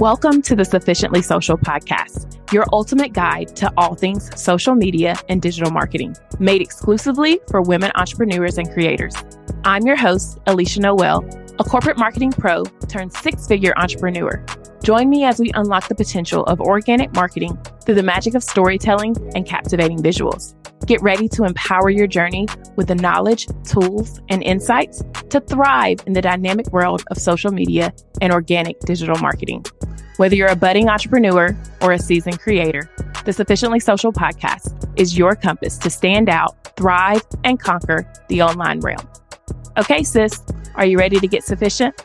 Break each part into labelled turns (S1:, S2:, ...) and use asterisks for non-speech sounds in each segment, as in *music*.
S1: Welcome to the Sufficiently Social Podcast, your ultimate guide to all things social media and digital marketing, made exclusively for women entrepreneurs and creators. I'm your host, Alicia Noel, a corporate marketing pro turned six figure entrepreneur. Join me as we unlock the potential of organic marketing through the magic of storytelling and captivating visuals. Get ready to empower your journey with the knowledge, tools, and insights to thrive in the dynamic world of social media and organic digital marketing. Whether you're a budding entrepreneur or a seasoned creator, the Sufficiently Social podcast is your compass to stand out, thrive, and conquer the online realm. Okay, sis, are you ready to get sufficient?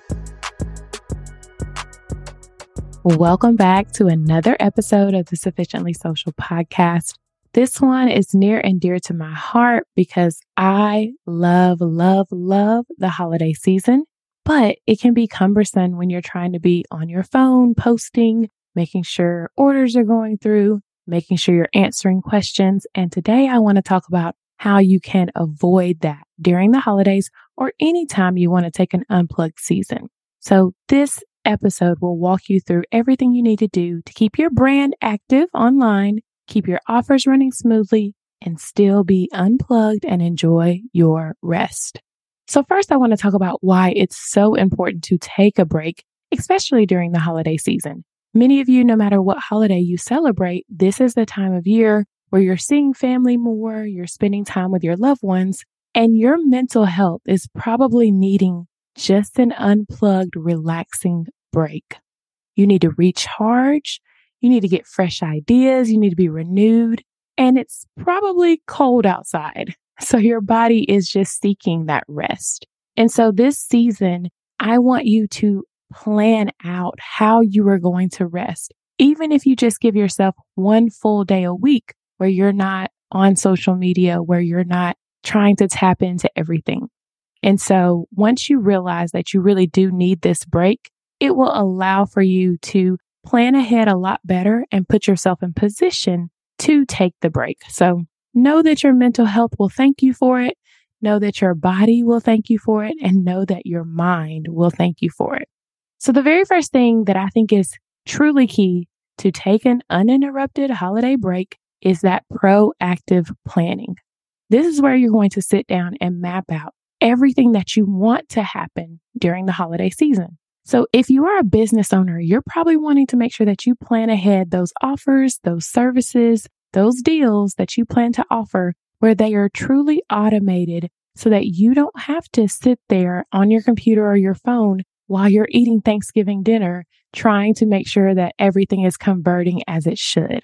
S1: Welcome back to another episode of the Sufficiently Social podcast. This one is near and dear to my heart because I love, love, love the holiday season, but it can be cumbersome when you're trying to be on your phone, posting, making sure orders are going through, making sure you're answering questions. And today I want to talk about how you can avoid that during the holidays or anytime you want to take an unplugged season. So this episode will walk you through everything you need to do to keep your brand active online keep your offers running smoothly, and still be unplugged and enjoy your rest. So, first, I want to talk about why it's so important to take a break, especially during the holiday season. Many of you, no matter what holiday you celebrate, this is the time of year where you're seeing family more, you're spending time with your loved ones, and your mental health is probably needing just an unplugged, relaxing break. You need to recharge you need to get fresh ideas. You need to be renewed. And it's probably cold outside. So your body is just seeking that rest. And so this season, I want you to plan out how you are going to rest. Even if you just give yourself one full day a week where you're not on social media, where you're not trying to tap into everything. And so once you realize that you really do need this break, it will allow for you to plan ahead a lot better and put yourself in position to take the break. So know that your mental health will thank you for it. Know that your body will thank you for it and know that your mind will thank you for it. So the very first thing that I think is truly key to take an uninterrupted holiday break is that proactive planning. This is where you're going to sit down and map out everything that you want to happen during the holiday season. So if you are a business owner, you're probably wanting to make sure that you plan ahead those offers, those services, those deals that you plan to offer where they are truly automated so that you don't have to sit there on your computer or your phone while you're eating Thanksgiving dinner trying to make sure that everything is converting as it should.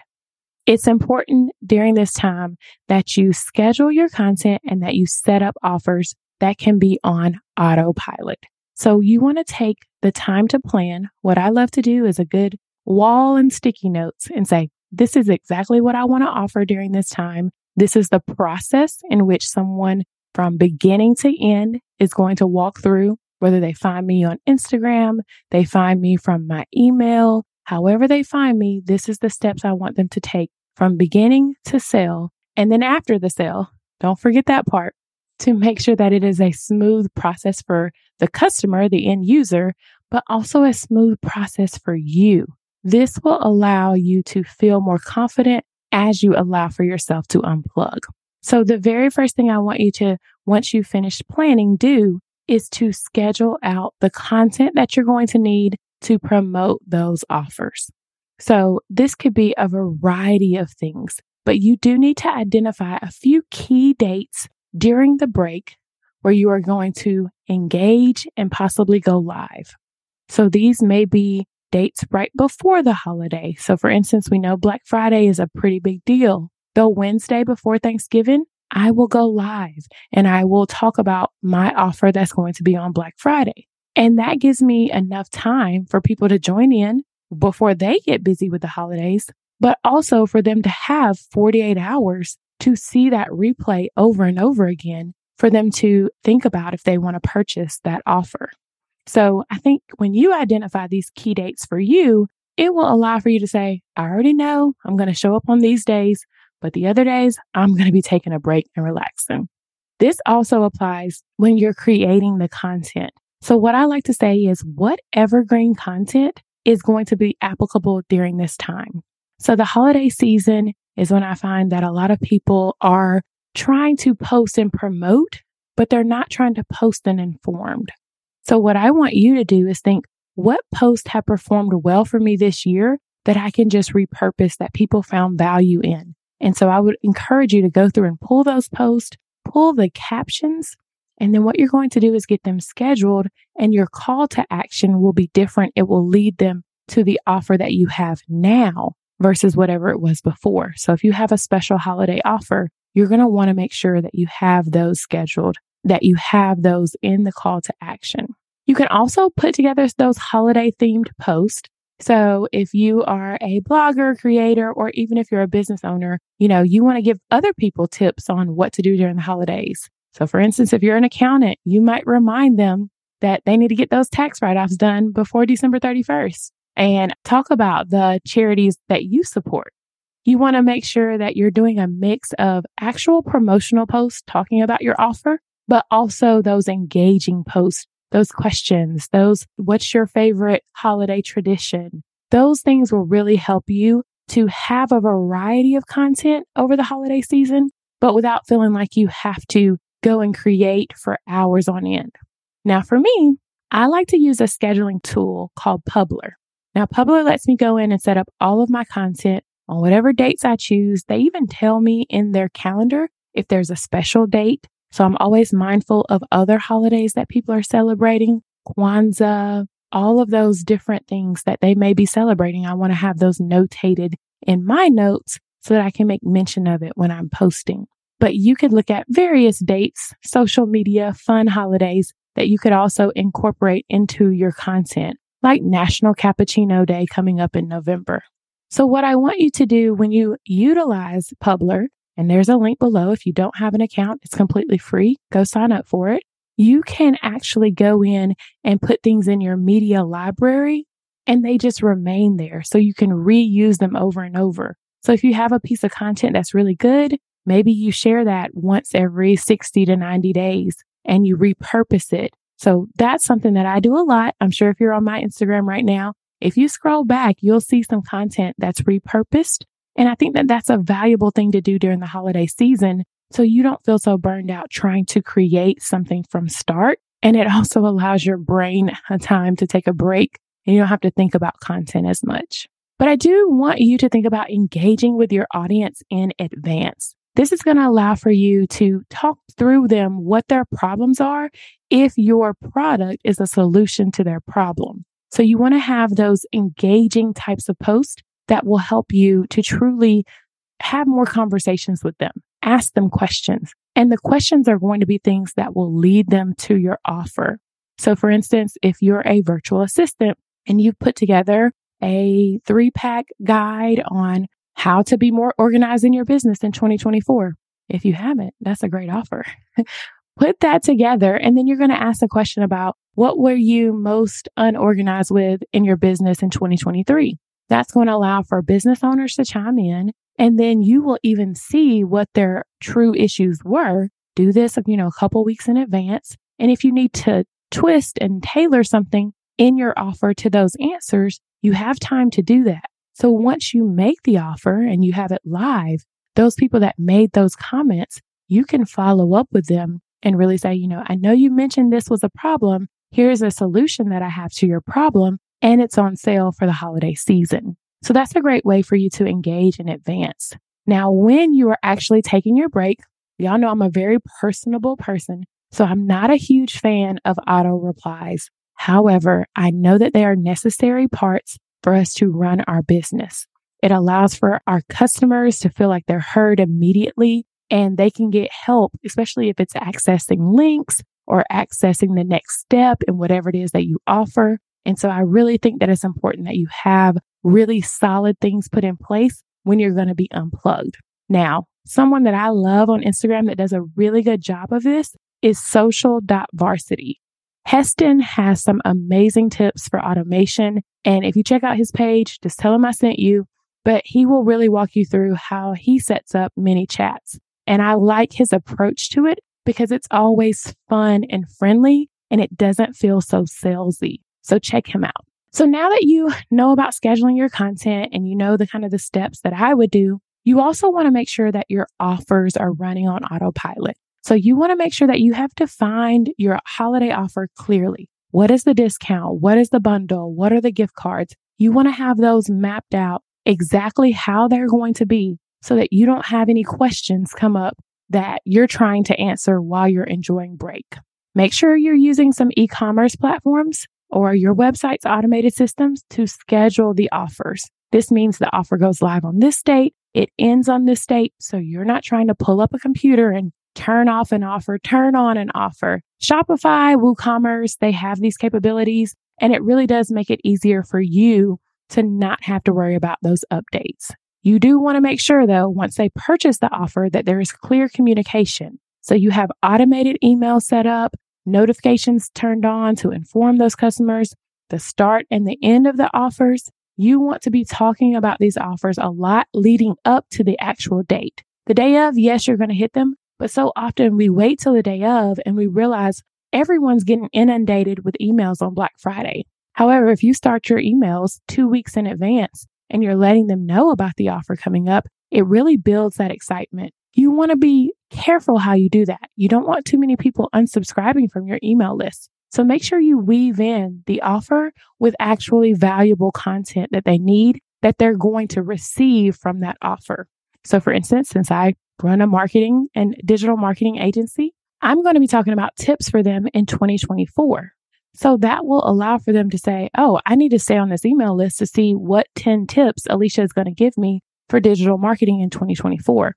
S1: It's important during this time that you schedule your content and that you set up offers that can be on autopilot. So you want to take the time to plan. What I love to do is a good wall and sticky notes and say, this is exactly what I want to offer during this time. This is the process in which someone from beginning to end is going to walk through, whether they find me on Instagram, they find me from my email, however they find me, this is the steps I want them to take from beginning to sale. And then after the sale, don't forget that part to make sure that it is a smooth process for the customer, the end user, but also a smooth process for you. This will allow you to feel more confident as you allow for yourself to unplug. So the very first thing I want you to, once you finish planning, do is to schedule out the content that you're going to need to promote those offers. So this could be a variety of things, but you do need to identify a few key dates during the break where you are going to engage and possibly go live. So these may be dates right before the holiday. So for instance, we know Black Friday is a pretty big deal. The Wednesday before Thanksgiving, I will go live and I will talk about my offer that's going to be on Black Friday. And that gives me enough time for people to join in before they get busy with the holidays, but also for them to have 48 hours to see that replay over and over again for them to think about if they want to purchase that offer. So I think when you identify these key dates for you, it will allow for you to say, I already know I'm going to show up on these days, but the other days I'm going to be taking a break and relaxing. This also applies when you're creating the content. So what I like to say is what evergreen content is going to be applicable during this time. So the holiday season is when I find that a lot of people are trying to post and promote, but they're not trying to post and informed. So what I want you to do is think, what posts have performed well for me this year that I can just repurpose that people found value in? And so I would encourage you to go through and pull those posts, pull the captions, and then what you're going to do is get them scheduled and your call to action will be different. It will lead them to the offer that you have now versus whatever it was before. So if you have a special holiday offer, you're going to want to make sure that you have those scheduled, that you have those in the call to action. You can also put together those holiday themed posts. So if you are a blogger, creator, or even if you're a business owner, you know, you want to give other people tips on what to do during the holidays. So for instance, if you're an accountant, you might remind them that they need to get those tax write-offs done before December 31st and talk about the charities that you support. You want to make sure that you're doing a mix of actual promotional posts talking about your offer, but also those engaging posts, those questions, those what's your favorite holiday tradition? Those things will really help you to have a variety of content over the holiday season, but without feeling like you have to go and create for hours on end. Now, for me, I like to use a scheduling tool called Publer. Now, Publer lets me go in and set up all of my content on whatever dates I choose. They even tell me in their calendar if there's a special date. So I'm always mindful of other holidays that people are celebrating, Kwanzaa, all of those different things that they may be celebrating. I want to have those notated in my notes so that I can make mention of it when I'm posting. But you could look at various dates, social media, fun holidays that you could also incorporate into your content like National Cappuccino Day coming up in November. So what I want you to do when you utilize Publer, and there's a link below. If you don't have an account, it's completely free. Go sign up for it. You can actually go in and put things in your media library and they just remain there. So you can reuse them over and over. So if you have a piece of content that's really good, maybe you share that once every 60 to 90 days and you repurpose it so that's something that I do a lot. I'm sure if you're on my Instagram right now, if you scroll back, you'll see some content that's repurposed. And I think that that's a valuable thing to do during the holiday season. So you don't feel so burned out trying to create something from start. And it *laughs* also allows your brain a time to take a break and you don't have to think about content as much. But I do want you to think about engaging with your audience in advance. This is going to allow for you to talk through them what their problems are if your product is a solution to their problem. So you want to have those engaging types of posts that will help you to truly have more conversations with them, ask them questions. And the questions are going to be things that will lead them to your offer. So for instance, if you're a virtual assistant and you've put together a three pack guide on how to be more organized in your business in 2024. If you haven't, that's a great offer. *laughs* Put that together. And then you're going to ask a question about what were you most unorganized with in your business in 2023? That's going to allow for business owners to chime in. And then you will even see what their true issues were. Do this, you know, a couple weeks in advance. And if you need to twist and tailor something in your offer to those answers, you have time to do that. So once you make the offer and you have it live, those people that made those comments, you can follow up with them and really say, you know, I know you mentioned this was a problem. Here's a solution that I have to your problem and it's on sale for the holiday season. So that's a great way for you to engage in advance. Now, when you are actually taking your break, y'all know I'm a very personable person. So I'm not a huge fan of auto replies. However, I know that they are necessary parts for us to run our business. It allows for our customers to feel like they're heard immediately and they can get help, especially if it's accessing links or accessing the next step in whatever it is that you offer. And so I really think that it's important that you have really solid things put in place when you're going to be unplugged. Now, someone that I love on Instagram that does a really good job of this is social.varsity. Heston has some amazing tips for automation. And if you check out his page, just tell him I sent you, but he will really walk you through how he sets up ManyChats, And I like his approach to it because it's always fun and friendly and it doesn't feel so salesy. So check him out. So now that you *laughs* know about scheduling your content and you know the kind of the steps that I would do, you also want to make sure that your offers are running on autopilot. So you want to make sure that you have defined your holiday offer clearly. What is the discount? What is the bundle? What are the gift cards? You want to have those mapped out exactly how they're going to be so that you don't have any questions come up that you're trying to answer while you're enjoying break. Make sure you're using some e-commerce platforms or your website's automated systems to schedule the offers. This means the offer goes live on this date. It ends on this date. So you're not trying to pull up a computer and turn off an offer, turn on an offer. Shopify, WooCommerce, they have these capabilities and it really does make it easier for you to not have to worry about those updates. You do want to make sure though, once they purchase the offer that there is clear communication. So you have automated email set up, notifications turned on to inform those customers the start and the end of the offers. You want to be talking about these offers a lot leading up to the actual date. The day of, yes, you're going to hit them, but so often we wait till the day of and we realize everyone's getting inundated with emails on Black Friday. However, if you start your emails two weeks in advance and you're letting them know about the offer coming up, it really builds that excitement. You want to be careful how you do that. You don't want too many people unsubscribing from your email list. So make sure you weave in the offer with actually valuable content that they need that they're going to receive from that offer. So for instance, since I run a marketing and digital marketing agency, I'm going to be talking about tips for them in 2024. So that will allow for them to say, Oh, I need to stay on this email list to see what 10 tips Alicia is going to give me for digital marketing in 2024.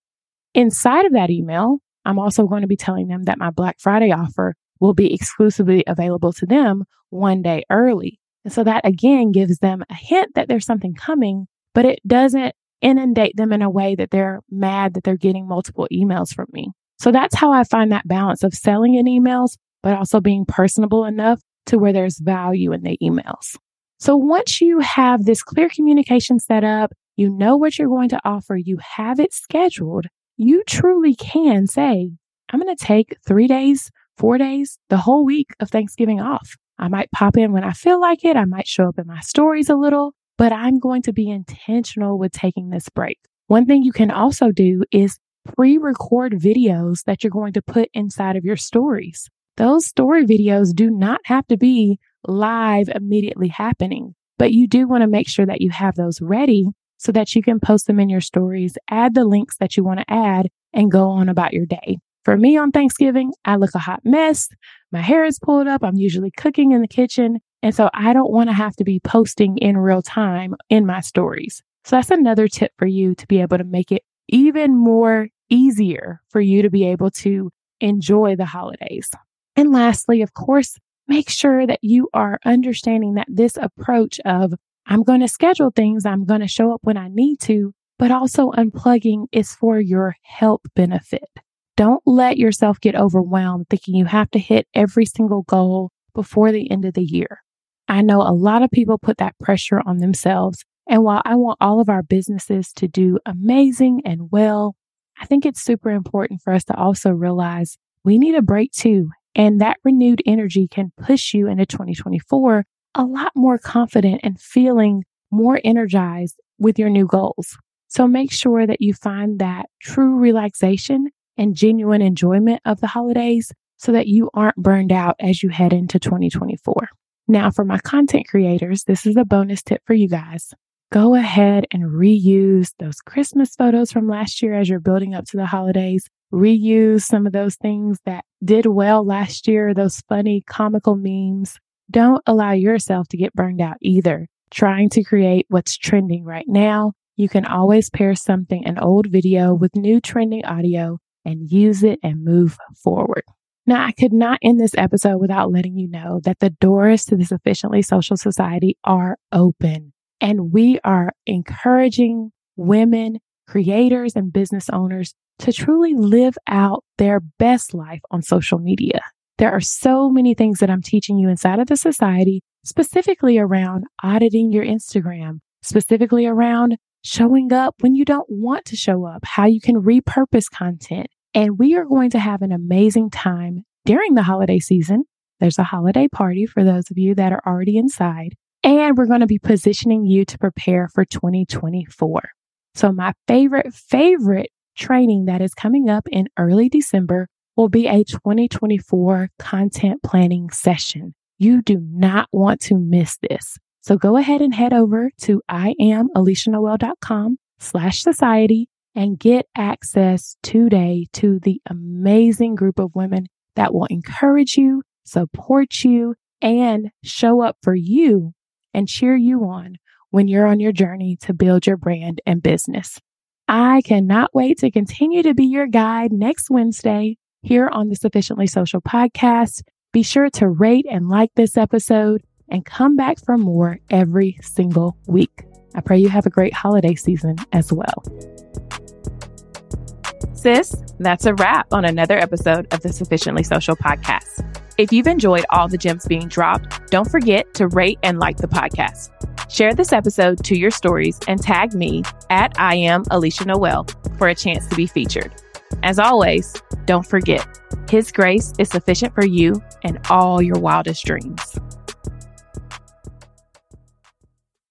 S1: Inside of that email, I'm also going to be telling them that my Black Friday offer will be exclusively available to them one day early. And so that again gives them a hint that there's something coming, but it doesn't inundate them in a way that they're mad that they're getting multiple emails from me. So that's how I find that balance of selling in emails, but also being personable enough to where there's value in the emails. So once you have this clear communication set up, you know what you're going to offer, you have it scheduled, you truly can say, I'm going to take three days, four days, the whole week of Thanksgiving off. I might pop in when I feel like it. I might show up in my stories a little, but I'm going to be intentional with taking this break. One thing you can also do is pre record videos that you're going to put inside of your stories. Those story videos do not have to be live immediately happening, but you do want to make sure that you have those ready so that you can post them in your stories, add the links that you want to add, and go on about your day. For me on Thanksgiving, I look a hot mess. My hair is pulled up. I'm usually cooking in the kitchen. And so I don't want to have to be posting in real time in my stories. So that's another tip for you to be able to make it even more easier for you to be able to enjoy the holidays. And lastly, of course, make sure that you are understanding that this approach of I'm going to schedule things, I'm going to show up when I need to, but also unplugging is for your health benefit. Don't let yourself get overwhelmed thinking you have to hit every single goal before the end of the year. I know a lot of people put that pressure on themselves. And while I want all of our businesses to do amazing and well, I think it's super important for us to also realize we need a break too. And that renewed energy can push you into 2024 a lot more confident and feeling more energized with your new goals. So make sure that you find that true relaxation and genuine enjoyment of the holidays so that you aren't burned out as you head into 2024. Now, for my content creators, this is a bonus tip for you guys. Go ahead and reuse those Christmas photos from last year as you're building up to the holidays. Reuse some of those things that did well last year, those funny comical memes. Don't allow yourself to get burned out either. Trying to create what's trending right now. You can always pair something, an old video with new trending audio and use it and move forward. Now, I could not end this episode without letting you know that the doors to the Sufficiently Social Society are open and we are encouraging women, creators, and business owners to truly live out their best life on social media. There are so many things that I'm teaching you inside of the society, specifically around auditing your Instagram, specifically around showing up when you don't want to show up, how you can repurpose content. And we are going to have an amazing time during the holiday season. There's a holiday party for those of you that are already inside. And we're going to be positioning you to prepare for 2024. So, my favorite, favorite training that is coming up in early December will be a 2024 content planning session. You do not want to miss this. So go ahead and head over to IamAliciaNoel.com slash society and get access today to the amazing group of women that will encourage you, support you, and show up for you and cheer you on when you're on your journey to build your brand and business. I cannot wait to continue to be your guide next Wednesday here on the Sufficiently Social podcast. Be sure to rate and like this episode and come back for more every single week. I pray you have a great holiday season as well. Sis, that's a wrap on another episode of the Sufficiently Social podcast. If you've enjoyed all the gems being dropped, don't forget to rate and like the podcast. Share this episode to your stories and tag me at I am Alicia Noel for a chance to be featured. As always, don't forget, His grace is sufficient for you and all your wildest dreams.